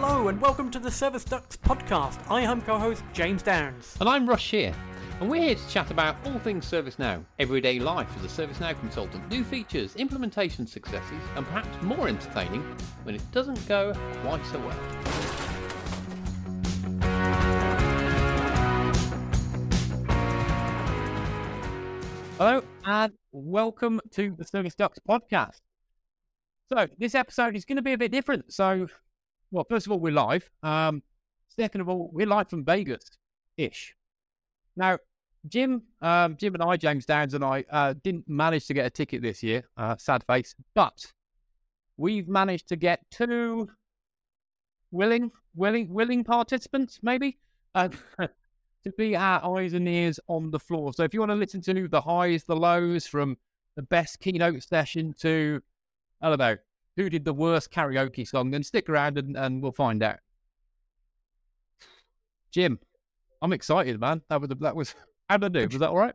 Hello and welcome to the Service Ducks podcast. I am co-host James Downs. And I'm Russ here, and we're here to chat about all things ServiceNow, everyday life as a ServiceNow consultant, new features, implementation successes, and perhaps more entertaining when it doesn't go quite so well. Hello, and welcome to the Service Ducks podcast. So, this episode is going to be a bit different. So, well, first of all, we're live. Um, second of all, we're live from Vegas ish. Now, Jim, um, Jim and I, James Downs and I, uh, didn't manage to get a ticket this year. Uh, sad face, but we've managed to get two willing, willing, willing participants, maybe, uh, to be our eyes and ears on the floor. So, if you want to listen to the highs, the lows, from the best keynote session to I don't know who did the worst karaoke song, then stick around and, and we'll find out. Jim, I'm excited, man. That was that was how did I do? Was that all right?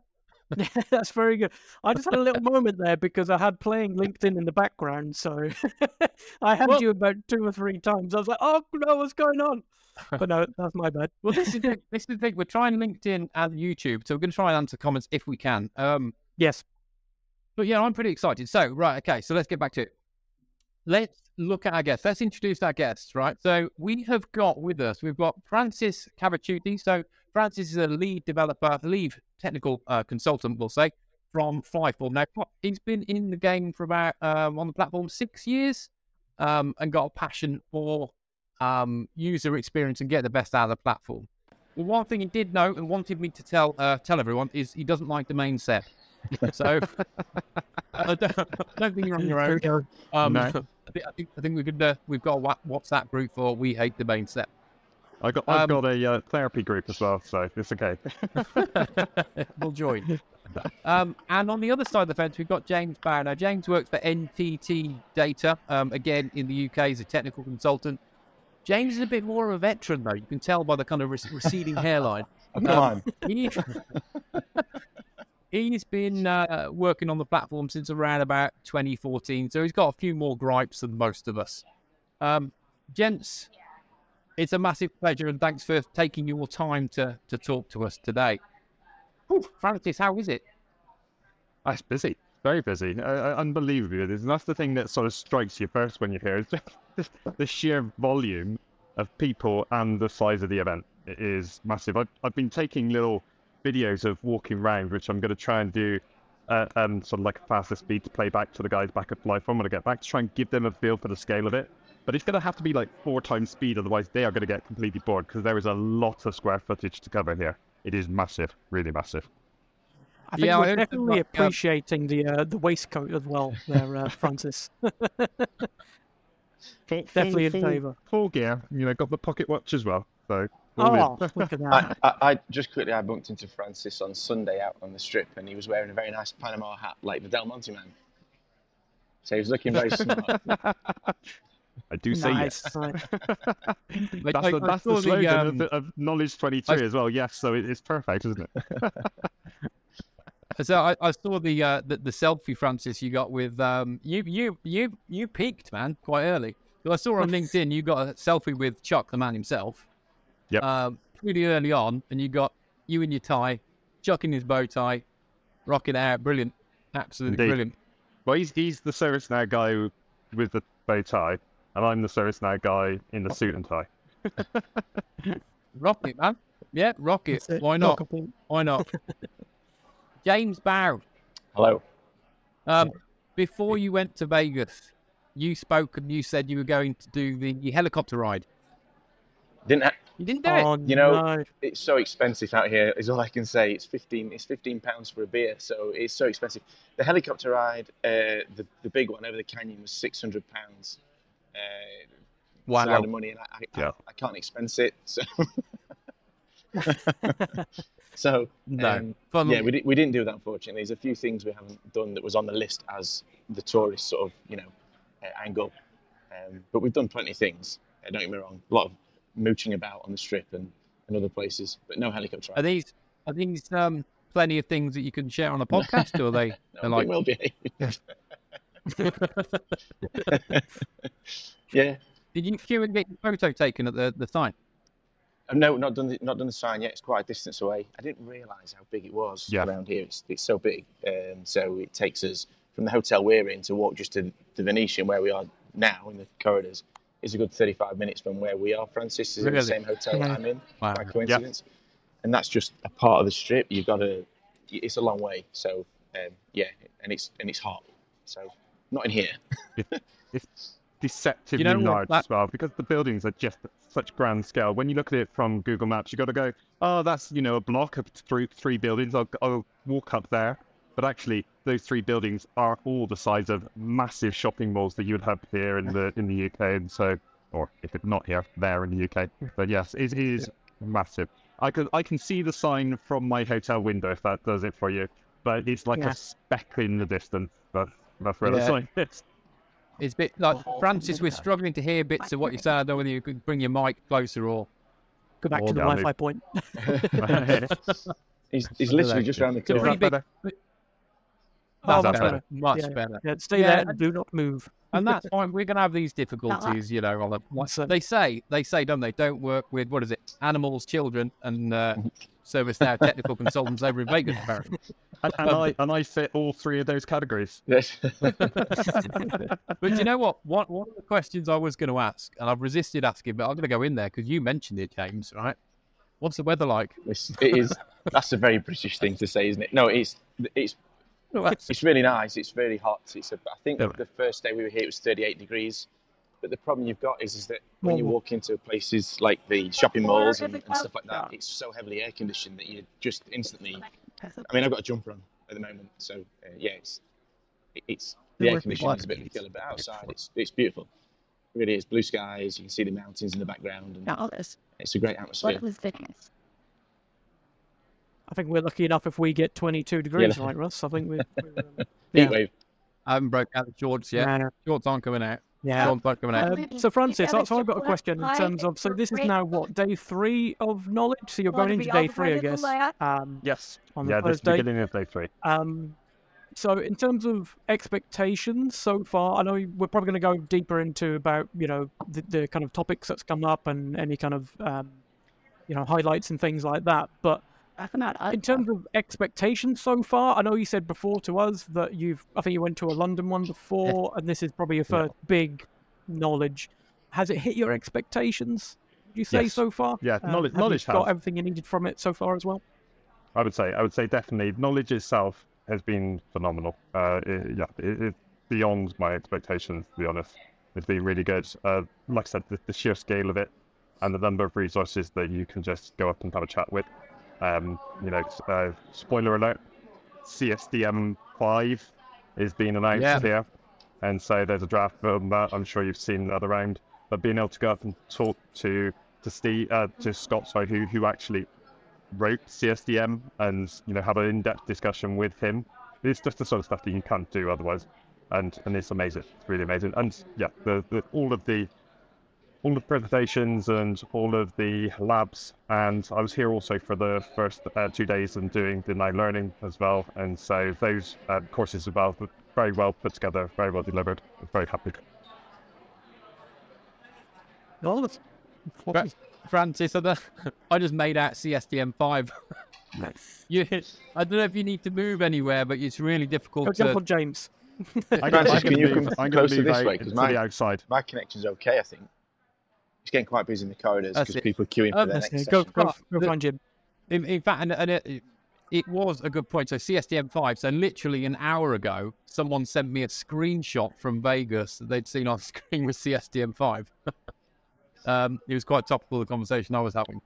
That's very good. I just had a little moment there because I had playing LinkedIn in the background, so I had Well- you about two or three times. I was like, "Oh no, what's going on?" But no, that's my bad. Well, this is the, this is the thing. We're trying LinkedIn and YouTube, so we're going to try and answer comments if we can. Um, Yes, But yeah, I'm pretty excited. So, right, okay, so let's get back to it. Let's look at our guests. Let's introduce our guests, right? So we have got with us, we've got Francis Cavaciuti. So Francis is a lead developer, lead technical uh, consultant, we'll say, from Flyform. Now, he's been in the game for about, um, on the platform, six years um, and got a passion for um, user experience and get the best out of the platform. Well, one thing he did know and wanted me to tell uh, tell everyone is he doesn't like domain set. So I don't, I don't think you're on your own. Um, No. I, think, I think I think we could uh, we've got a Wha- WhatsApp group for we hate domain set. I got I've Um, got a uh, therapy group as well, so it's okay. we'll join. Um, and on the other side of the fence, we've got James Bough. Now, James works for NTT Data, um, again in the UK as a technical consultant. James is a bit more of a veteran, though. You can tell by the kind of rec- receding hairline. Come Um, on. He, he's been uh, working on the platform since around about 2014, so he's got a few more gripes than most of us. Um, gents, it's a massive pleasure, and thanks for taking your time to, to talk to us today. Whew, Francis, how is it? It's busy, very busy, uh, uh, unbelievably that's the thing that sort of strikes you first when you're here. Is just the sheer volume of people and the size of the event It is massive. I've, I've been taking little videos of walking around, which I'm going to try and do uh, um, sort of like a faster speed to play back to the guys back at Flyform when I get back to try and give them a feel for the scale of it. But it's going to have to be like four times speed, otherwise they are going to get completely bored because there is a lot of square footage to cover here. It is massive, really massive. I think Yeah, I we're heard that, definitely appreciating the uh, the waistcoat as well, there, uh, Francis. Definitely in full, favour. Full gear, you know, got the pocket watch as well. So all in. Oh, look at that! I, I, I just quickly I bumped into Francis on Sunday out on the strip, and he was wearing a very nice Panama hat, like the Del Monte man. So he was looking very smart. I do say Nice, yes. nice. That's I- the, that's saw the the, slogan um, of, the, of Knowledge 23 I- as well. Yes, so it, it's perfect, isn't it? So I, I saw the, uh, the the selfie, Francis, you got with um you you you you peaked, man, quite early. 'Cause I saw on LinkedIn you got a selfie with Chuck, the man himself. Yep. Um, pretty early on, and you got you in your tie, chucking his bow tie, rocking out, brilliant, absolutely Indeed. brilliant. well, he's, he's the ServiceNow guy with the bow tie, and I'm the ServiceNow guy in the suit and tie. Rock it, man. Yeah, rock it. It. Why not? Why not? James Bough. Hello. Um, before you went to Vegas, you spoke and you said you were going to do the helicopter ride. Didn't ha- You didn't do it. Oh, You know- no. it's so expensive out here. Is all I can say. It's fifteen. It's fifteen pounds for a beer, so it's so expensive. The helicopter ride, uh, the the big one over the canyon, was six hundred pounds. Uh, It's a lot of money, and I, I, Yeah. I, I can't expense it. So, so No. um, Fun- yeah, we, di- we didn't do that unfortunately. There's a few things we haven't done that was on the list as the tourist sort of you know uh, angle, um, but we've done plenty of things. Uh, don't get me wrong, a lot of mooching about on the strip and, and other places, but no helicopter. Are ride. these are these um plenty of things that you can share on a podcast, or are they? No, they're I like, think we'll be. yeah, Did you queue and get your photo taken at the, the sign? Uh, no, not done the, not done the sign yet. It's quite a distance away. I didn't realise how big it was Yeah. around here. It's, it's so big. Um, so it takes us from the hotel we're in to walk just to the Venetian where we are now in the corridors is a good 35 minutes from where we are. Francis is in the same hotel that I'm in Wow. by coincidence, and that's just a part of the strip. You've got to. It's a long way. So um, yeah, and it's and it's hot. So not in here. It's deceptively know large that- as well because the buildings are just such grand scale. When you look at it from Google Maps, you've got to go, oh, that's you know a block of three three buildings. I'll, I'll walk up there, but actually those three buildings are all the size of massive shopping malls that you would have here in the in the UK, and so or if it's not here, there in the UK. But yes, it is massive. I can I can see the sign from my hotel window if that does it for you, but it's like Yeah. a speck in the distance. But that's where the sign is. It's a bit like Francis. We're struggling to hear bits of what you say. I don't know whether you could bring your mic closer or. Go back Or to the Wi-Fi point. He's, he's literally just around the corner. Pretty big. That's that's better. better. Much Yeah. better. Yeah, stay Yeah, there and- and do not move. and that's fine. We're going to have these difficulties, you know. On a, like, So- they say, they say, don't they? Don't work with what is it? Animals, children, and uh, service now technical consultants over in Vegas. Apparently, And, and I and I fit all three of those categories. Yes. but you know what? One one of the questions I was going to ask, and I've resisted asking, but I'm going to go in there because you mentioned it, James. Right? What's the weather like? It's, it is. That's a very British thing to say, isn't it? No, it's it's it's really nice. It's really hot. It's a, I think Yeah. the first day we were here it was 38 degrees. But the problem you've got is, is that when you walk into places like the shopping malls and, and stuff like that, it's so heavily air conditioned that you just instantly. I mean, I've got a jumper on at the moment, so uh, yeah, it's it's the air conditioning is a bit of a killer, but outside it's it's beautiful. It really is blue skies. You can see the mountains in the background, and all this. it's a great atmosphere. What was fitness? I think we're lucky enough if we get 22 degrees, Yeah. right, Russ? I think we're. we're um, Heat yeah. wave. I haven't broke out the shorts yet. Yeah. Shorts aren't coming out. Yeah. Shorts aren't coming out. Um, so Francis, so so I've got a question in terms of so this is now what day three of knowledge. So you're going into day three, I guess. Um, Yes. on the yeah, this is the beginning of day three. Um, so in terms of expectations so far, I know we're probably going to go deeper into about you know the, the kind of topics that's come up and any kind of um, you know highlights and things like that. But in terms of expectations so far, I know you said before to us that you've I think you went to a London one before, and this is probably your Yeah. first big knowledge. Has it hit your expectations? Would you say Yes. so far? Yeah, Um, knowledge- have you knowledge got has. everything you needed from it so far as well. I would say, I would say definitely knowledge itself has been phenomenal. Uh, it, yeah, it, it's beyond my expectations. To be honest, it's been really good. Uh, like I said, the, the sheer scale of it and the number of resources that you can just go up and have a chat with. Um, you know, uh, spoiler alert: CSDM five is being announced Yeah. here, and so there's a draft on that. I'm sure you've seen that around. But being able to go up and talk to to Steve, uh, to Scott, sorry, who who actually wrote CSDM and you know have an in-depth discussion with him. It's just the sort of stuff that you can't do otherwise, and and it's amazing. It's really amazing. And yeah, the, the all of the all the presentations and all of the labs. And I was here also for the first uh, two days and doing the night Learning as well. And so those uh, courses as well were very well put together, very well delivered. I was very happy. No, that's Fra- Francis, I, I just made out CSDM five. you, I don't know if you need to move anywhere, but it's really Go difficult jump to. on James. I'm gonna- Francis, I'm can you move- come I'm closer this out way? 'Cause to my- the outside. My connection's okay, I think. It's getting quite busy in the corridors because people are queuing for Um, their next yeah, go session. go, go the- find Jim. In, in fact, and, and it, it was a good point. So CSDM five. So literally an hour ago, someone sent me a screenshot from Vegas that they'd seen on screen with CSDM five. um, it was quite topical of the conversation I was having.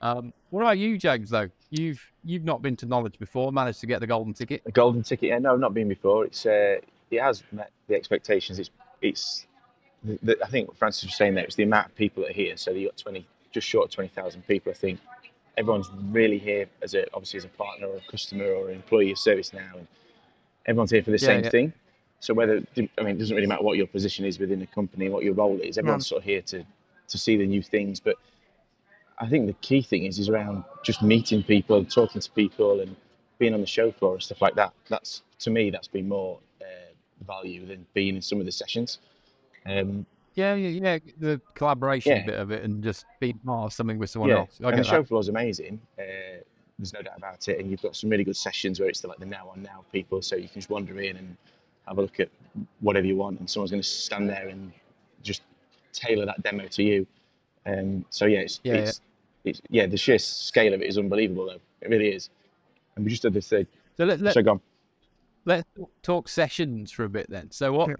Um, what about you, James? Though you've you've not been to Knowledge before, managed to get the golden ticket. The golden ticket? Yeah, no, not been before. It's uh, it has met the expectations. It's it's. The, the, I think what Francis was saying there was the amount of people that are here. So you got twenty, just short of twenty thousand people. I think everyone's really here as a obviously as a partner or a customer or an employee of service now, and everyone's here for the Yeah, same yeah. thing. So whether I mean, it doesn't really matter what your position is within the company, what your role is. Everyone's sort of here to to see the new things. But I think the key thing is is around just meeting people and talking to people and being on the show floor and stuff like that. That's to me, that's been more uh, value than being in some of the sessions. Um, yeah, yeah, yeah. The collaboration Yeah. bit of it and just being part of something with someone yeah, else. I and get the show floor is amazing. Uh, there's no doubt about it. And you've got some really good sessions where it's the, like the now on now people, so you can just wander in and have a look at whatever you want, and someone's going to stand there and just tailor that demo to you. Um, so yeah, it's, Yeah, yeah. it's, it's yeah, the sheer scale of it is unbelievable though. It really is. And we just had the third. So let, let, so gone. let's talk sessions for a bit then. So what Yeah.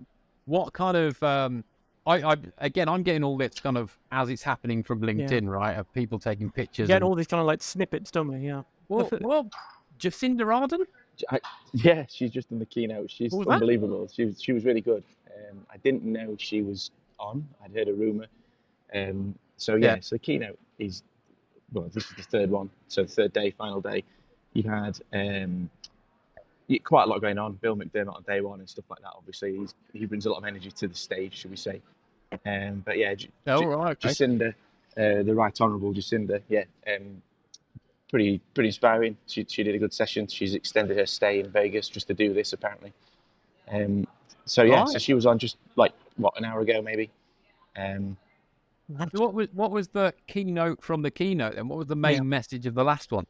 What kind of um I, I again I'm getting all this kind of as it's happening from LinkedIn, right? Of people taking pictures. Getting and- all these kind of like snippets, don't we? Yeah. well, well, Jacinda Ardern? I, yeah, she's just in the keynote. She's What was that? unbelievable. She was, she was really good. Um, I didn't know she was on. I'd heard a rumor. Um, so yeah, Yeah. so the keynote is well, this is the third one. So third day, final day. You had um, y- quite a lot going on. Bill McDermott on day one and stuff like that. Obviously, He's, he brings a lot of energy to the stage, should we say? Um, but yeah, J- Oh, right. Okay. Jacinda, uh, the Right Honourable Jacinda, yeah, um, pretty pretty inspiring. She she did a good session. She's extended her stay in Vegas just to do this apparently. Um, so yeah, so she was on just like what an hour ago maybe. Um, what was what was the keynote from the keynote then? What was the main Yeah. message of the last one?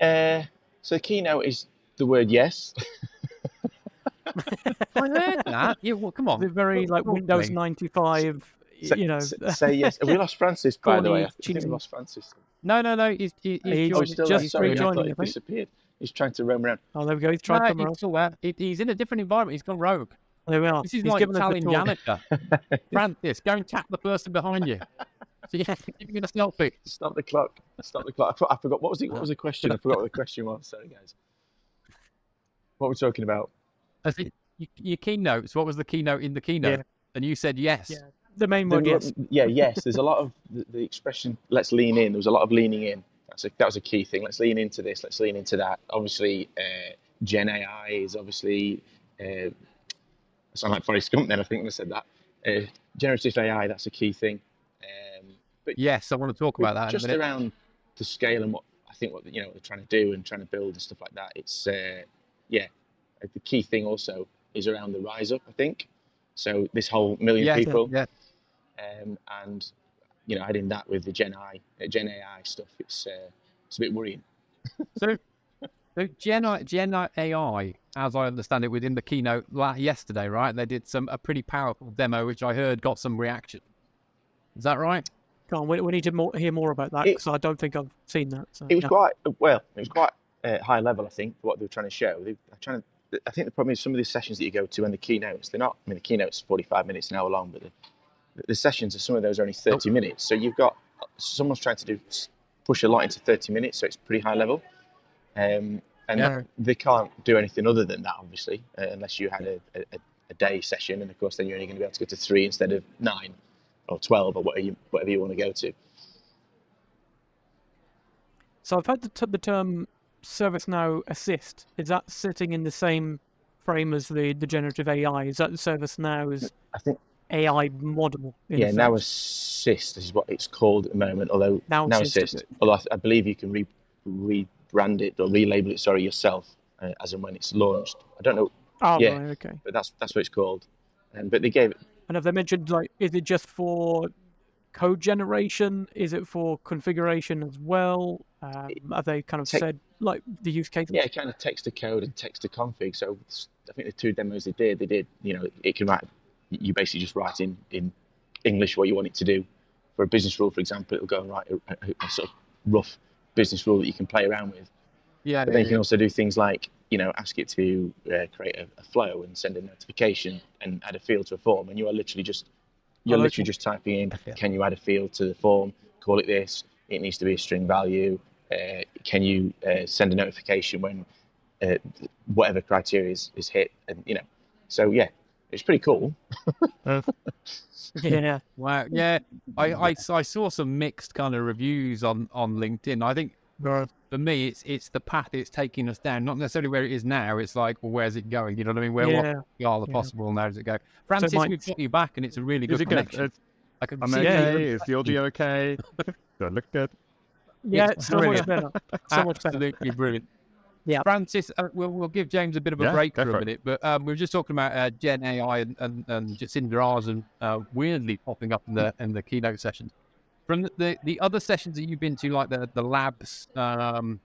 uh, so the keynote is the word yes. I heard that. Yeah, well, come on. The very like Talk Windows 95, Say, you know. say yes. Have we lost Francis by the way? I think we lost Francis. No, no, no. He's, he, he's, He's Oh, joined- he's still just there. Sorry, rejoining, I he disappeared. He's trying to roam around. Oh, there we go. He's trying No, somewhere he's else. still. He, he's in a different environment. He's gone rogue. There we are. This is He's like given us the Italian tour. janitor. Francis, go and tap the person behind you. So yeah, give me a selfie. Stop the clock. Stop the clock. I, I forgot what was it. What was the question? I forgot what the question was. Sorry, guys. What we're talking about? I think your, your keynotes. What was the keynote in the keynote? Yeah. And you said yes. Yeah. The main There word, were- yes. Yeah, yes. There's a lot of the, the expression. Let's lean in. There was a lot of leaning in. That's a, that was a key thing. Let's lean into this. Let's lean into that. Obviously, uh, Gen AI is obviously. Uh, I sound like Forrest Gump then. I think when I said that. Uh, generative AI. That's a key thing. Um, but Yes, I want to talk about that in a just around the scale and what I think what you know what they're trying to do and trying to build and stuff like that. It's uh, yeah, uh, the key thing also is around the rise up. I think so. This whole million yeah, people yeah. um, and you know adding that with the Gen I, uh, Gen AI stuff. It's uh, it's a bit worrying. So, so Gen, I- Gen AI, as I understand it, within the keynote yesterday, right? They did some a pretty powerful demo, which I heard got some reaction. Is that right? Go on, we, we need to more, hear more about that because I don't think I've seen that. So, It was yeah. quite well. It was quite uh, high level, I think, for what they were trying to show. They were trying to. I think the problem is some of these sessions that you go to and the keynotes, they're not. I mean, the keynote's forty-five minutes an hour long, but the, the sessions, are some of those are only thirty minutes. So you've got someone's trying to do push a lot into thirty minutes, so it's pretty high level. Um, and Yeah. they can't do anything other than that, obviously, uh, unless you had a, a, a day session, and of course, then you're only going to be able to go to three instead of nine or twelve or whatever you whatever you want to go to. So I've heard the, t- the term ServiceNow Assist. Is that sitting in the same frame as the, the generative AI? Is that ServiceNow's I think AI model? yeah, now effect? assist is what it's called at the moment. Although Now now, Assist, assist, although I, I believe you can re, rebrand it or relabel it, sorry, yourself uh, as and when it's launched. I don't know, Oh, yeah. right, okay. but that's that's what it's called. Um, but they gave it And have they mentioned like, is it just for code generation? Is it for configuration as well? Um, have they kind of Take- said like the use case? yeah, kind of text to code and text to config. So I think the two demos they did, they did, you know, it can write. You basically just write in in English what you want it to do. For a business rule, for example, it'll go and write a, a, a sort of rough business rule that you can play around with. Yeah, But then you can also do things like, you know, ask it to uh, create a, a flow and send a notification and add a field to a form. And you are literally just, you're Oh, literally okay. just typing in, can you add a field to the form? Call it this. It needs to be a string value. Uh, can you uh, send a notification when uh, whatever criteria is, is hit? And, you know, so yeah, it's pretty cool. yeah. Wow. Yeah, I, I, I saw some mixed kind of reviews on, on LinkedIn. I think for me, it's it's the path it's taking us down, not necessarily where it is now. It's like, well, where's it going? You know what I mean? Where Yeah. what are the yeah. possible now does it go? Francis, might- we've got you back, and it's a really good Is it good? connection. It's- I can I'm see okay. Is the audio okay? Does it look good? Yeah, It's it's so much better. So much better. Absolutely brilliant. Yeah. Francis, uh, we'll, we'll give James a bit of a Yeah, break for for a it. minute, but um, we were just talking about uh, Gen AI and, and, and Jacinda Ardern uh, weirdly popping up in the in the keynote sessions. From the, the, the other sessions that you've been to, like the, the labs um,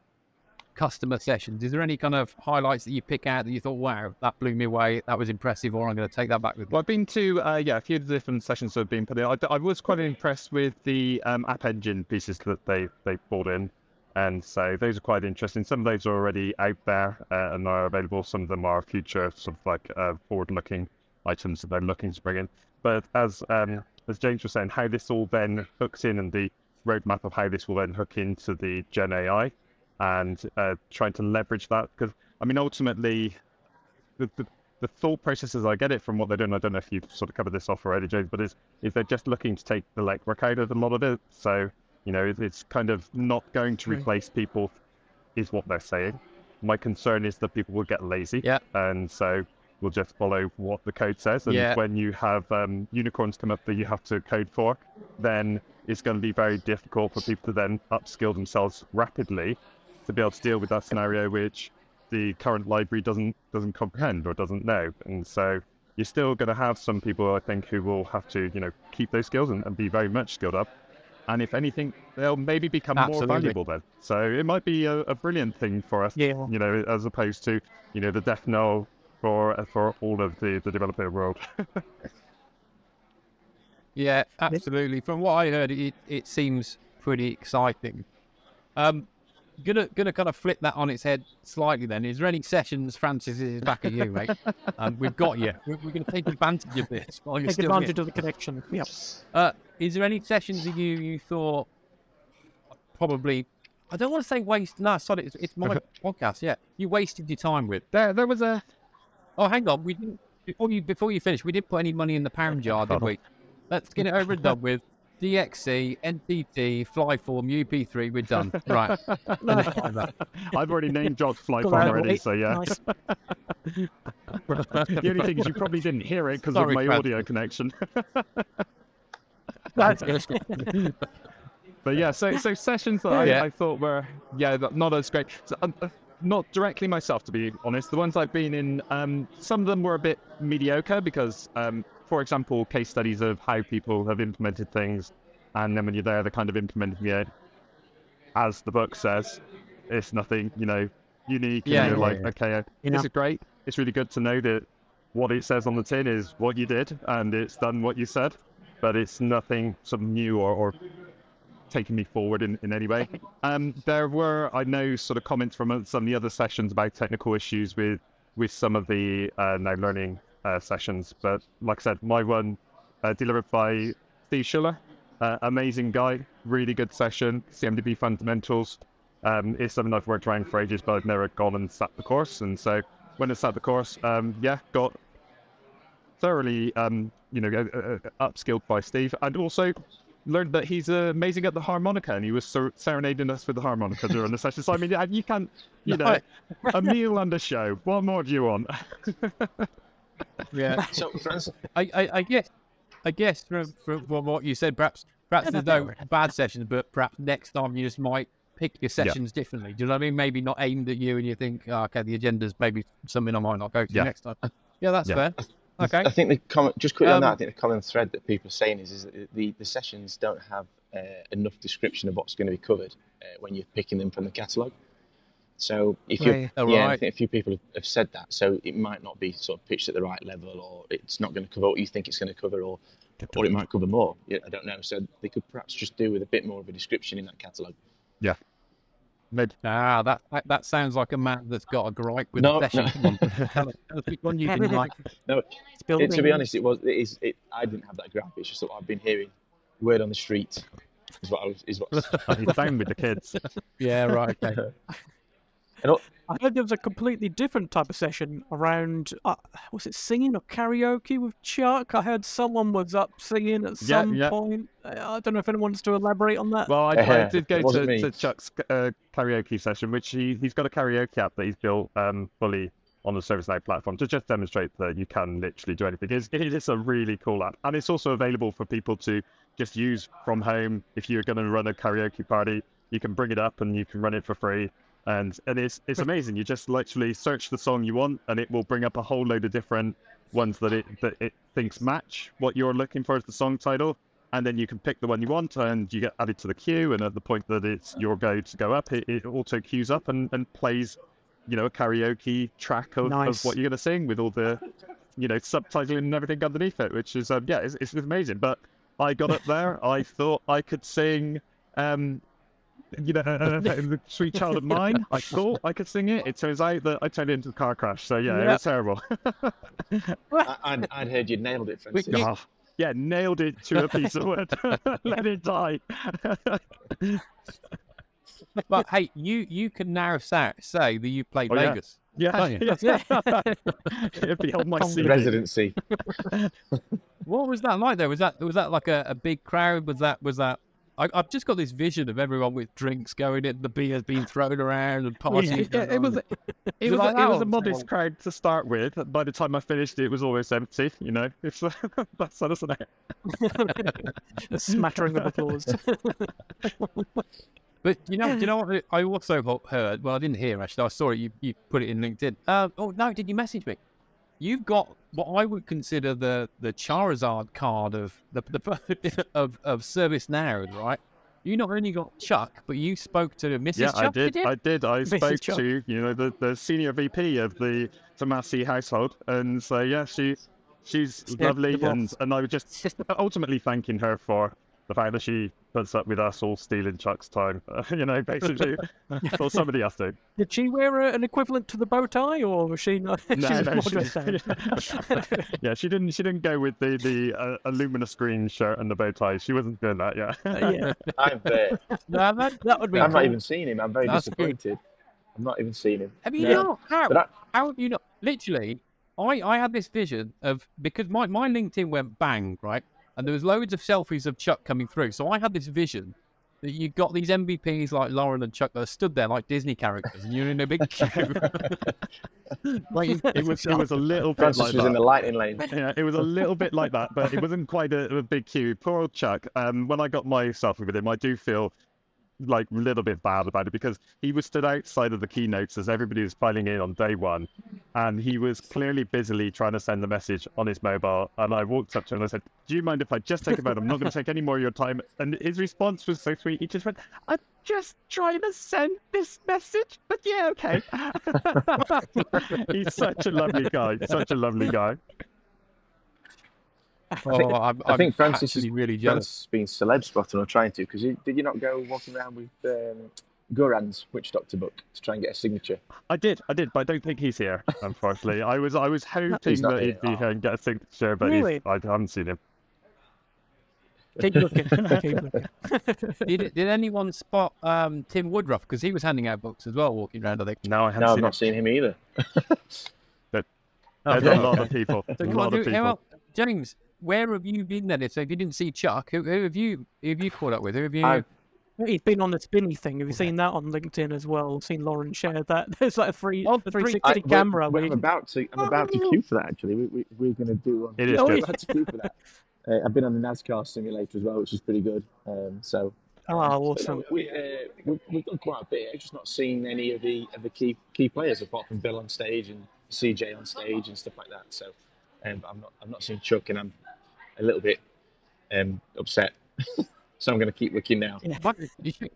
customer sessions, is there any kind of highlights that you pick out that you thought, wow, that blew me away, that was impressive, or I'm going to take that back with me? Well, I've been to uh, yeah a few of the different sessions that have been put in. I, I was quite impressed with the um, App Engine pieces that they they brought in, and so those are quite interesting. Some of those are already out there uh, and are available. Some of them are future sort of like uh, forward-looking items that they're looking to bring in. But as um, as James was saying, how this all then hooks in and the roadmap of how this will then hook into the Gen AI and uh, trying to leverage that because I mean ultimately the, the the thought processes I get it from what they're doing. I don't know if you've sort of covered this off already, James, but is is they're just looking to take the legwork out of a lot of it. So you know, it, it's kind of not going to replace people, is what they're saying. My concern is that people will get lazy, Yeah. and so we'll just follow what the code says. And Yeah. when you have um, unicorns come up that you have to code for, then it's going to be very difficult for people to then upskill themselves rapidly to be able to deal with that scenario, which the current library doesn't doesn't comprehend or doesn't know. And so you're still going to have some people, I think, who will have to, you know, keep those skills and, and be very much skilled up. And if anything, they'll maybe become Absolutely. more valuable then. So it might be a, a brilliant thing for us, Yeah. you know, as opposed to, you know, the death knell for for all of the, the developer world. Yeah, absolutely. From what I heard, it, it seems pretty exciting. Um, gonna gonna kind of flip that on its head slightly. Then, is there any sessions, Francis? Is back at you, mate. Um, we've got you. We're, we're going to take advantage of this while you're Take still advantage here. of the connection. Yep. Uh, is there any sessions that you you thought probably? I don't want to say waste. No, sorry, it's, it's my podcast. Yeah, you wasted your time with. there, there was a Oh, hang on. We didn't before you before you finish. We didn't put any money in the pound jar, did we? Let's get it over and done with. DXC, NTT, Flyform, UP3. We're done. Right. I've already named dropped Got Flyform that already, right. so yeah. Nice. The only thing is you probably didn't hear it because of my Fran. audio connection. That's But yeah, so so sessions that I, Yeah. I thought were yeah not as great. So, um, uh, not directly myself, to be honest. The ones I've been in, um, some of them were a bit mediocre because, um, for example, case studies of how people have implemented things, and then when you're there, they're kind of implementing it as the book says. It's nothing, you know, unique. Yeah, and you're yeah, like, yeah. okay, uh, You this know. is great. It's really good to know that what it says on the tin is what you did, and it's done what you said. But it's nothing of new or, or taking me forward in, in any way. Um, there were, I know, sort of comments from uh, some of the other sessions about technical issues with with some of the uh, learning uh, sessions. But like I said, my one uh, delivered by Steve Schiller, uh, amazing guy, really good session. CMDB fundamentals. Um, it's something I've worked around for ages, but I've never gone and sat the course. And so when I sat the course, um, yeah, got thoroughly, um, you know, uh, upskilled by Steve, and also learned that he's uh, amazing at the harmonica, and he was ser- serenading us with the harmonica during the session. So I mean, you can't, you know, a meal and a show. What more do you want? Yeah. So, I, I, I guess, I guess from, from, from what you said, perhaps perhaps there's no bad sessions, but perhaps next time you just might pick your sessions differently. Do you know what I mean? Maybe not aimed at you, and you think, oh, okay, the agenda's maybe something I might not go to Yeah. next time. Yeah, that's Yeah. fair. Okay. I think the common, just quickly on that, Um, I think the common thread that people are saying is, is that the, the sessions don't have uh, enough description of what's going to be covered uh, when you're picking them from the catalogue. So if you, Right. Oh, yeah, I think a few people have, have said that. So it might not be sort of pitched at the right level, or it's not going to cover what you think it's going to cover, or or it might cover more. I don't know. So they could perhaps just do with a bit more of a description in that catalogue. Maybe Ah, that, that that sounds like a man that's got a gripe with No, the session. no. Come on, tell us, which one you didn't like. No, it, to be honest, it was. It is. It, I didn't have that graph. It's just that I've been hearing word on the street. Is what I was. Is what. he's down with the kids. Yeah, right. Okay. and all, I heard there was a completely different type of session around. Uh, was it singing or karaoke with Chuck? I heard someone was up singing at Yeah, some yeah. point. Uh, I don't know if anyone wants to elaborate on that. Well, I, I did go to, to Chuck's uh, karaoke session, which he, he's got a karaoke app that he's built um, fully on the ServiceNow platform to just demonstrate that you can literally do anything. It's, it is a really cool app. And it's also available for people to just use from home. If you're going to run a karaoke party, you can bring it up and you can run it for free. And and it's it's amazing. You just literally search the song you want, and it will bring up a whole load of different ones that it that it thinks match what you're looking for as the song title, and then you can pick the one you want, and you get added to the queue. And at the point that it's your go to go up, it, it auto queues up and, and plays, you know, a karaoke track of, of what you're going to sing with all the, you know, subtitling and everything underneath it, which is um, yeah, it's, it's amazing. But I got up there, I thought I could sing. Um, you know, the sweet child of mine. I thought I could sing it. It turns out that I turned it into a car crash. So yeah, it was terrible. I, I'd, I'd heard you'd nailed it, Francis. Yeah. Ah, yeah, nailed it to a piece of wood. Let it die. But hey, you you can now say, say that you played Oh. Vegas. Yeah, Can't yeah. It'd be on my Con- CD. Residency. What was that like? There was that was that like a, a big crowd? Was that was that? I, I've just got this vision of everyone with drinks going in, the beers being thrown around, and parties. Yeah, it was. It it was, like a, it was a modest something? crowd to start with. By the time I finished, it was always empty. You know, it's that's that, isn't it? a smattering of applause. But you know, you know what? I also heard. Well, I didn't hear actually. I saw it. You you put it in LinkedIn. Uh, oh no, did you message me? You've got what I would consider the the Charizard card of the, the of of Service Now, right? You not only got Chuck, but you spoke to Mrs. Yeah, Chuck. I did. you? I did. I Mrs. spoke Chuck. to you know the, the senior VP of the Tomasi household, and so yeah, she she's lovely, boss. and and I was just ultimately thanking her for the fact that she puts up with us all stealing Chuck's time. you know, basically, or somebody has to. Did she wear a, an equivalent to the bow tie, or was she not? No, was no, more she- dressed down. yeah, she didn't. She didn't go with the the uh, Illumina screen shirt and the bow tie. She wasn't doing that. Yeah. yeah, I've, uh, No, that- that would be. I've not even seen him. I'm very That's good. disappointed. I've not even seen him. Have you No. not? How? I, How have you not? Literally, I, I had this vision of because my, my LinkedIn went bang, right? And there was loads of selfies of Chuck coming through. So I had this vision that you got these MVPs like Lauren and Chuck that are stood there like Disney characters and you're in a big queue. Like, it was. It was a little bit Francis like was that. in the lightning lane. yeah, it was a little bit like that, but it wasn't quite a, a big queue. Poor old Chuck. Um, when I got my selfie with him, I do feel like a little bit bad about it because he was stood outside of the keynotes as everybody was filing in on day one, and he was clearly busily trying to send the message on his mobile. And I walked up to him and I said, "Do you mind if I just take a moment? I'm not going to take any more of your time." And his response was so sweet. He just went, "I'm just trying to send this message, but yeah, okay." He's such a lovely guy. Such a lovely guy. Oh, I'm, I I'm think Francis is really jealous. Francis has celeb spotting or trying to because did you not go walking around with um, Göran's Witch Doctor book to try and get a signature? I did, I did, but I don't think he's here. Unfortunately, I was, I was hoping that here. he'd be here and get a signature, but Really? he's, I haven't seen him. Keep looking. Keep looking. Did, did anyone spot um, Tim Woodruff? Because he was handing out books as well, walking around, I think. No, I haven't No, I've seen not him. seen him either. There's Okay. a lot of people. So a come on, lot of people. well, James, where have you been then? So if you didn't see Chuck, who, who have you who have you caught up with? Who have you? I've- He's been on the spinny thing. Have you seen that on LinkedIn as well? Seen Lauren share that? There's like a free, Oh, a the free- 360 I- we're- camera. we're- I'm about to. I'm about to queue for that. Actually, we, we, we're going to do one. It is Oh, good. yeah. about to queue for that. Uh, I've been on the NASCAR simulator as well, which is pretty good. Um, so Oh, But no, awesome. we, uh, we, we've done quite a bit. I've just not seen any of the of the key key players apart from Bill on stage and CJ on stage and stuff like that. So, um, I'm not I've not seen Chuck, and I'm a little bit um, upset. so I'm going to keep looking now. But you should-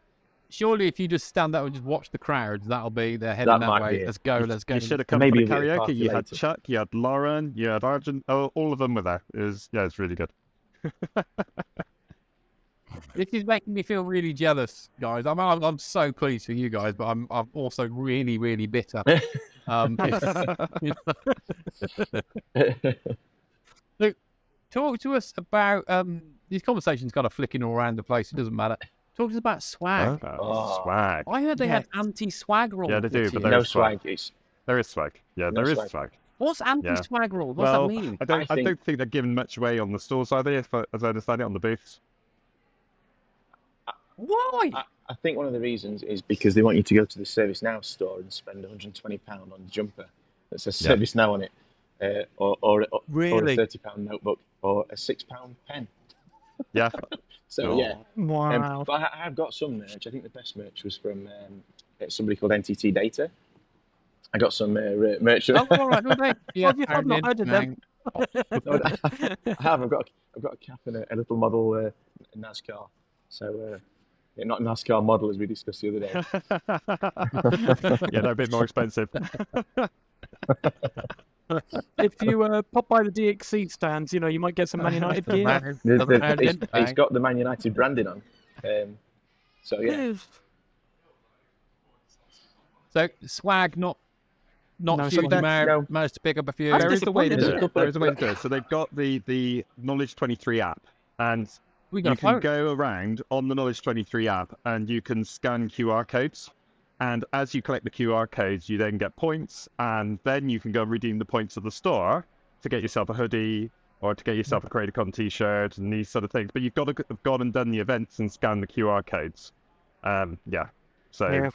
surely, if you just stand there and just watch the crowds, that'll be they're heading That that, way. Let's go. Let's go. You should have come Maybe for a the bit of karaoke. party You had. Chuck, you had Lauren, you had Argent. Oh, all of them were there. It was, yeah, it's really good. This is making me feel really jealous, guys. I'm I'm, I'm so pleased for you guys, but I'm I'm also really really bitter. Um, Look, talk to us about um, these conversations kind of flicking all around the place. It doesn't matter. Talk to us about swag. Oh. Swag. I heard they Yeah. had anti-swag rules. Yeah, they do, but year. there no is swag. swag. There is swag. Yeah, No there is swag. swag. What's anti-swag rule? What's well, that mean? I don't. I I, think- don't think they're giving much away on the stores, are they? If I, as I understand it, on the booths. Why? I, I think one of the reasons is because they want you to go to the Service Now store and spend 120 pound on a jumper that says Yeah. Service Now on it, uh, or or, or, or a 30 pound notebook or a six pound pen. Yeah. So Oh. yeah, Um, Wow. but I, I have got some merch. I think the best merch was from um, somebody called NTT Data. I got some uh, merch. Oh, all right, okay. Yeah, Have you- I've not heard of them. No, I have. I've got. A, I've got a cap and a, a little model uh, NASCAR. So uh, yeah, not NASCAR model as we discussed the other day. yeah, they're a bit more expensive. if you uh, pop by the DXC stands, you know you might get some Man United gear. The- Doesn't the- matter, it's, bang. it's got the Man United branding on. Um, so yeah, So swag not not No, huge. so You that's- ma- no. managed to pick up a few. That's there is a way to do it. There is a way to do it. So they've got the the Knowledge 23 app, and we you can go around on the Knowledge 23 app and you can scan QR codes. And as you collect the QR codes, you then get points, and then you can go and redeem the points at the store to get yourself a hoodie or to get yourself a CreatorCon t-shirt and these sort of things. But you've got to have gone and done the events and scanned the QR codes. Um, yeah. So Yeah.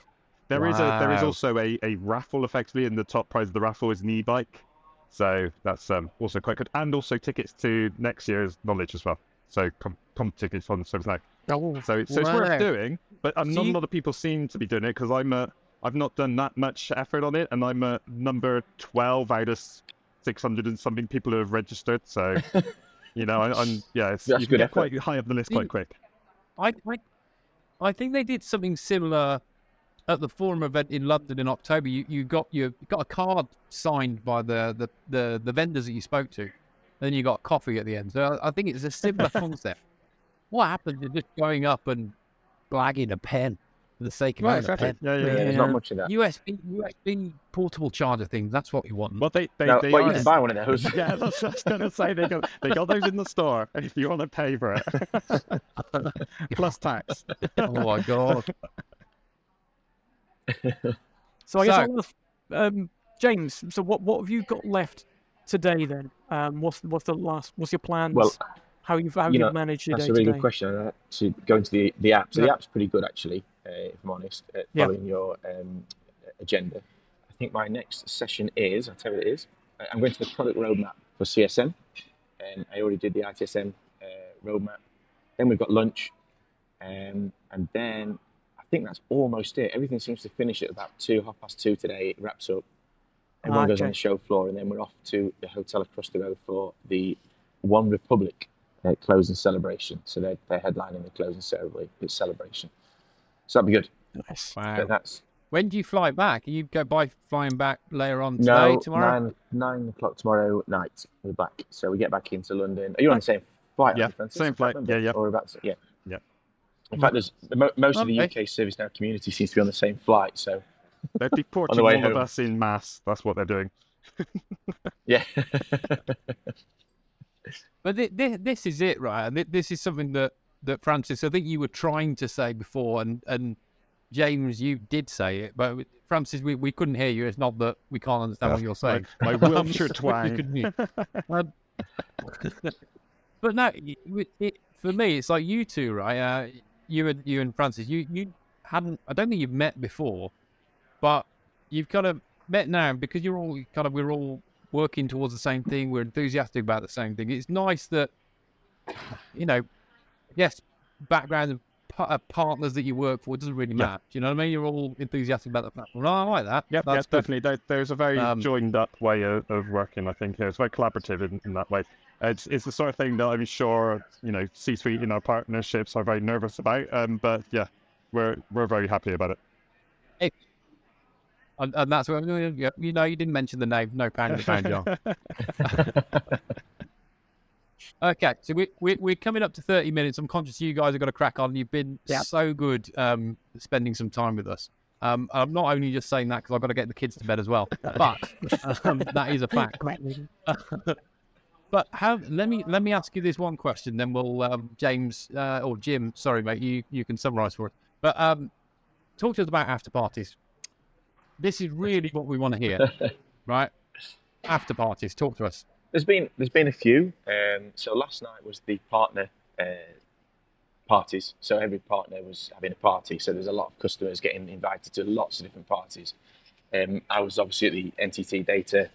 there is a there is also a, a raffle effectively, and the top prize of the raffle is an e-bike. So that's um, also quite good, and also tickets to next year's knowledge as well. So com- comp tickets on something like Oh, so, so it's worth doing, but um, So not a lot of people seem to be doing it because I'm uh, I've not done that much effort on it, and I'm uh, number twelve out of six hundred and something people who have registered. So, you know, I, I'm yeah, it's, That's you can get effort. quite high up the list quite quick. I, I, I think they did something similar at the forum event in London in October. You, you got you got a card signed by the, the, the, the vendors that you spoke to, and then you got coffee at the end. So I, I think it's a similar concept. What happened to just going up and blagging a pen for the sake of Right, having a exactly. pen? Yeah, yeah, yeah, yeah. there's not much of that. USB USB portable charger things. That's what we want. Well, they they, No, they well, are. you can buy one of those. yeah, that's what I was gonna say. They got they got those in the store if you want to pay for it, plus tax. oh my god! So I guess So- I'll um, James. So what what have you got left today then? Um, what's what's the last? What's your plans? Well, how you how you know, manage your That's a really good question. Had to go into the, the app. So Yeah. the app's pretty good actually, uh, if I'm honest, at Yeah. following your um, agenda. I think my next session is, I'll tell you what it is, uh, I'm going to the product roadmap for CSM. And I already did the ITSM uh, roadmap. Then we've got lunch. Um, and then I think that's almost it. Everything seems to finish at about two, half past two today. It wraps up. Everyone goes on the show floor, and then we're off to the hotel across the road for the One Republic closing celebration. So they're, they're headlining the closing ceremony it's celebration. So that'd be good. Nice. Wow. But that's When do you fly back? You go by flying back later on today, no tomorrow. nine nine o'clock tomorrow night. We're back. So we get back into London. Are you on the same flight? Yeah, aren't you, Francis? same flight. Yeah, yeah. Or about yeah. Yeah. In fact, there's mo- most of the Okay. UK service now community seems to be on the same flight. So They're deporting way all of us in mass. That's what they're doing. yeah. But thi- thi- this is it, right? And thi- this is something that, that Francis, I think you were trying to say before, and, and James, you did say it, but Francis, we, we couldn't hear you. It's not that we can't understand what you're saying. My Wiltshire we twang. Um, but no, it- it, for me, it's like you two, right? Uh, you and you and Francis, you you hadn't. I don't think you've met before, but you've kind of met now because you're all kind of we're all working towards the same thing. We're enthusiastic about the same thing. It's nice that you know, yes, background and pa- uh, partners that you work for doesn't really Yeah. matter. Do you know what I mean? You're all enthusiastic about the platform. No, I like that. Yep, That's yes, definitely. There, there's a very Um, joined up way of, of working. I think it's very collaborative in, in that way. It's it's the sort of thing that I'm sure you know C-suite in our partnerships are very nervous about. Um, but yeah, we're we're very happy about it. And, and that's what yeah, you know. You didn't mention the name. No pound in the pound, John. Okay, so we, we, we're coming up to 30 minutes. I'm conscious you guys have got to crack on. You've been Yep. so good um, spending some time with us. Um, I'm not only just saying that because I've got to get the kids to bed as well, but um, that is a fact. But have let me let me ask you this one question, then we'll um, James uh, or Jim, sorry mate, you you can summarise for us. But um, talk to us about after parties. This is really what we want to hear, right? After parties, talk to us. There's been there's been a few. Um, so last night was the partner uh, parties. So every partner was having a party. So there's a lot of customers getting invited to lots of different parties. Um, I was obviously at the NTT Data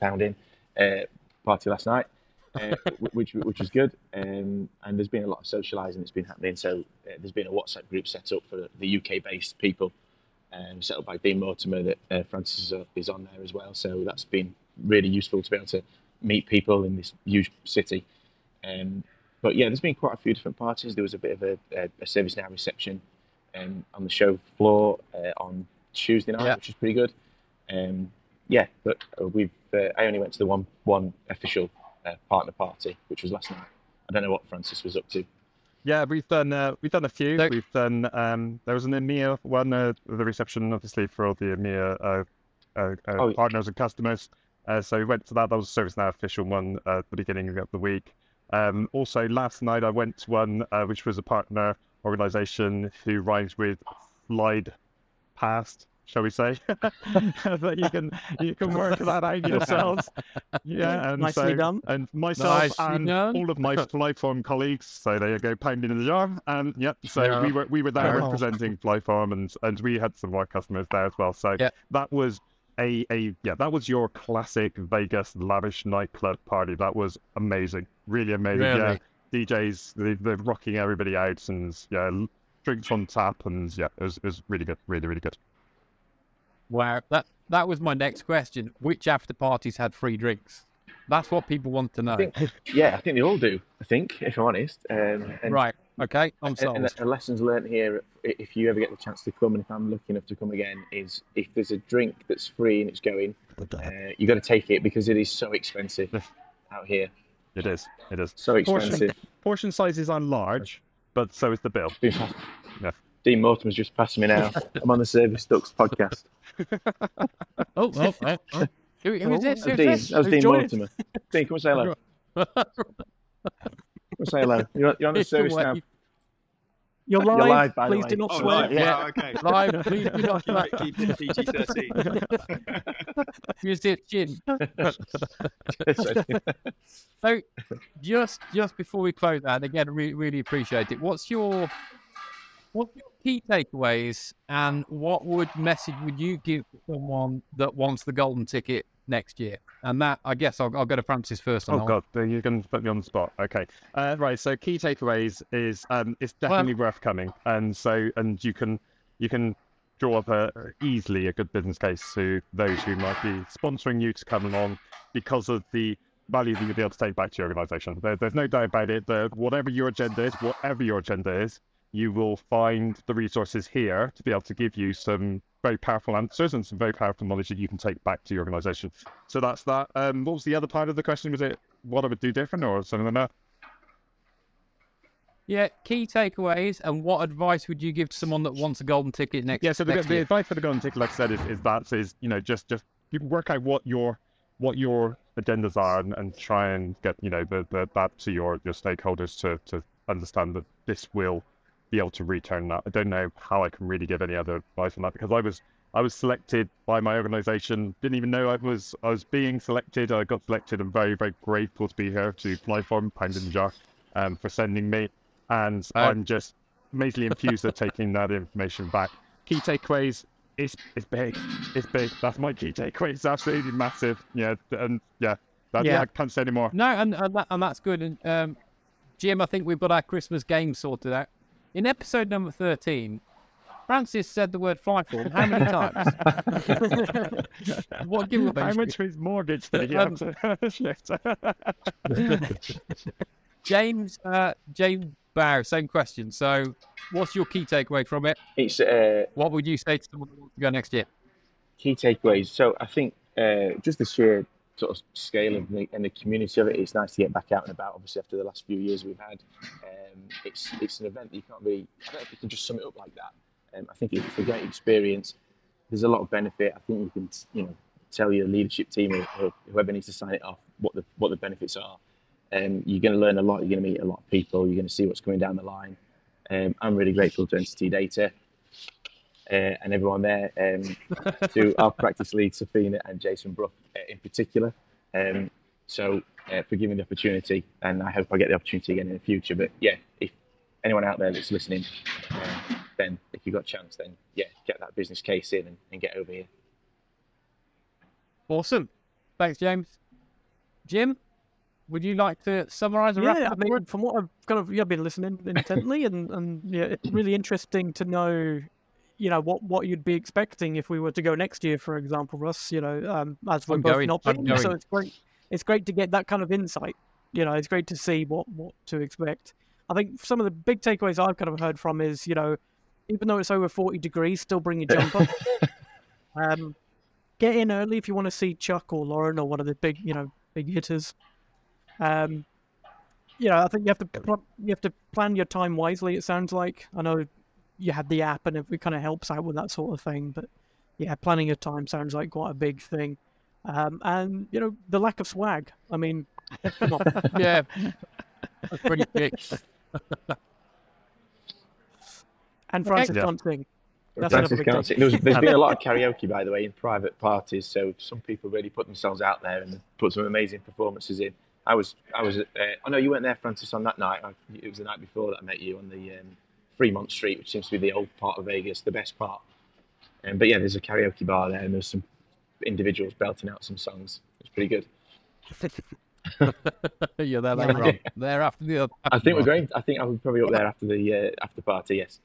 founding uh, party last night, uh, which which was good. Um, and there's been a lot of socialising that's been happening. So uh, there's been a WhatsApp group set up for the UK based people. Um, set up by Dean Mortimer that uh, Francis is, is on there as well. So that's been really useful to be able to meet people in this huge city. Um, but yeah, there's been quite a few different parties. There was a bit of a, a, a service now reception um, on the show floor uh, on Tuesday night, Yeah. which is pretty good. Um, yeah, but uh, we've uh, I only went to the one one official uh, partner party, which was last night. I don't know what Francis was up to. Yeah, we've done uh, we've done a few. So- we've done um, there was an EMEA one, uh, the reception obviously for all the EMEA uh, uh, uh, Oh, yeah. partners and customers. Uh, so we went to that. That was a ServiceNow official one uh, at the beginning of the week. Um, also, last night I went to one uh, which was a partner organization who rhymes with Lied Past, shall we say? that you can you can work that out yourselves. Yeah, and Nicely so, done. And myself Nicely and done. all of my Flyform colleagues. So there you go, pounding in the jar. And yep, so Yeah. we were we were there Wow. representing Flyform, and and we had some of our customers there as well. So Yeah. that was a a yeah, that was your classic Vegas lavish nightclub party. That was amazing, really amazing. Yeah, DJs they, they're rocking everybody out, and yeah, drinks on tap, and yeah, it was it was really good, really really good. Wow, that that was my next question. Which after parties had free drinks? That's what people want to know. I think, yeah, I think they all do. I think, if I'm honest. Um, and, Right. Okay. I'm And, sold. and the lessons learned here, if you ever get the chance to come, and if I'm lucky enough to come again, is if there's a drink that's free and it's going, uh, you got to take it because it is so expensive out here. It is, it is. So Portion- expensive. Portion sizes are large, but so is the bill. Been passed- Yeah. Dean Mortimer's just passing me now. I'm on the Service Ducks podcast. oh, oh, oh, oh. Who, who is this? That was Who's Dean. this? That was Who's Dean joining? Mortimer. Dean, come and say hello. Come and say hello. You're, on- you're on the Service now. You're live. You're live, by the Please way. do not Oh, swear. live. Yeah. Wow, okay. Live, please do not Keep it, keep it PG thirteen. Here's the chin. So- So, just just before we close that, and again, really really appreciate it. What's your what's your key takeaways, and what would message would you give someone that wants the golden ticket next year? And that, I guess, I'll, I'll go to Francis first. Oh god, then you're going to put me on the spot. Okay, uh, right. So key takeaways is um, it's definitely worth coming, and so and you can you can draw up a easily a good business case to those who might be sponsoring you to come along because of the value that you'll be able to take back to your organisation. There, there's no doubt about it. That whatever your agenda is, whatever your agenda is, you will find the resources here to be able to give you some very powerful answers and some very powerful knowledge that you can take back to your organisation. So that's that. Um, what was the other part of the question? Was it what I would do different or something like that? Yeah, key takeaways, and what advice would you give to someone that wants a golden ticket next? Yeah. So the, the advice for the golden ticket, like I said, is, is that is you know just just you work out what your what your agendas are and, and try and get you know the, the that to your your stakeholders to to understand that this will be able to return that. I don't know how I can really give any other advice on that because I was I was selected by my organisation. Didn't even know I was I was being selected. I got selected. I'm very very grateful to be here to Flyform Pound in the um, for sending me, and Oh. I'm just amazingly infused at taking that information back. Key takeaways. It's it's big. It's big. That's my key takeaway. It's absolutely massive. Yeah, and yeah, that, yeah. Yeah. I can't say anymore. No, and and, that, and that's good. And um, Jim, I think we've got our Christmas game sorted out. In episode number thirteen, Francis said the word Flyform how many times? what give How much of his mortgage did he have to? James uh, James Bough, same question. So, what's your key takeaway from it? it's uh, What would you say to someone that wants to go next year? key takeaways. So I think uh, just the sheer sort of scale of the, and the community of it. It's nice to get back out and about. Obviously, after the last few years we've had, um, it's it's an event that you can't really. I don't know if you can just sum it up like that. Um, I think it's a great experience. There's a lot of benefit. I think you can you know tell your leadership team or, whoever needs to sign it off what the what the benefits are. Um, you're going to learn a lot. You're going to meet a lot of people. You're going to see what's coming down the line. Um, I'm really grateful to NTT Data uh, and everyone there, um, to our practice lead, Safina, and Jason Brook uh, in particular. Um, so, uh, for giving me the opportunity, and I hope I get the opportunity again in the future. But yeah, if anyone out there that's listening, uh, then if you've got a chance, then yeah, get that business case in and, and get over here. Awesome. Thanks, James. Jim, would you like to summarise and wrap Yeah, I mean, from what I've kind of yeah, been listening intently, and and yeah, it's really interesting to know, you know what what you'd be expecting if we were to go next year, for example, Russ. You know, um, as we're I'm both going, not I'm so it's great. It's great to get that kind of insight. You know, it's great to see what what to expect. I think some of the big takeaways I've kind of heard from is, you know, even though it's over forty degrees, still bring your jumper. um, get in early if you want to see Chuck or Lauren or one of the big, you know, big hitters. Um, you know, I think you have to pl- you have to plan your time wisely. It sounds like I know you have the app and it kind of helps out with that sort of thing, but yeah, planning your time sounds like quite a big thing. Um, and you know, the lack of swag. I mean, come on. Yeah, that's pretty big. and Francis Yeah. can't sing. That's Francis big can't thing. There's, there's been a lot of karaoke, by the way, in private parties. So some people really put themselves out there and put some amazing performances in. I was, I was. Uh, oh no, you weren't there, Francis, on that night. I, it was the night before that I met you on the um, Fremont Street, which seems to be the old part of Vegas, the best part. Um, but yeah, there's a karaoke bar there, and there's some individuals belting out some songs. It's pretty good. yeah, they're later on. They're after the. After I think we're going. I think I will probably up there after the uh, after party. Yes.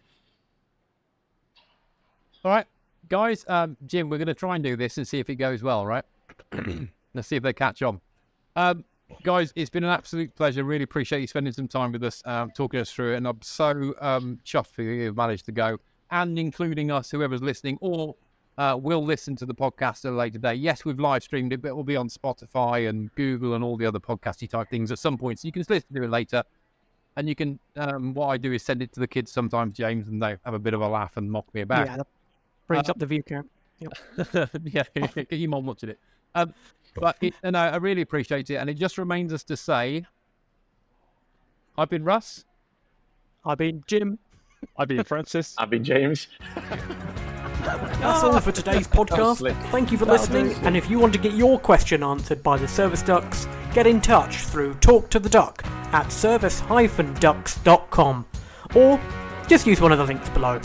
All right, guys. Um, Jim, we're going to try and do this and see if it goes well. Right? Let's see if they catch on. Um, guys, it's been an absolute pleasure. Really appreciate you spending some time with us, um, talking us through it, and I'm so um, chuffed for you who've managed to go, and including us, whoever's listening, or uh, will listen to the podcast at a later date. Yes, we've live streamed it, but it will be on Spotify and Google and all the other podcasty type things at some point, so you can listen to it later. And you can, um, what I do is send it to the kids sometimes, James, and they have a bit of a laugh and mock me about. Yeah, that brings Uh, up the view count. yeah, get your mom watching it. Um, but it, and I, I really appreciate it, and it just remains us to say, I've been Russ. I've been Jim, I've been Francis. I've been James. That's all for today's podcast. Thank you for listening. And if you want to get your question answered by the Service Ducks, get in touch through Talk to the Duck at service-ducks.com or just use one of the links below.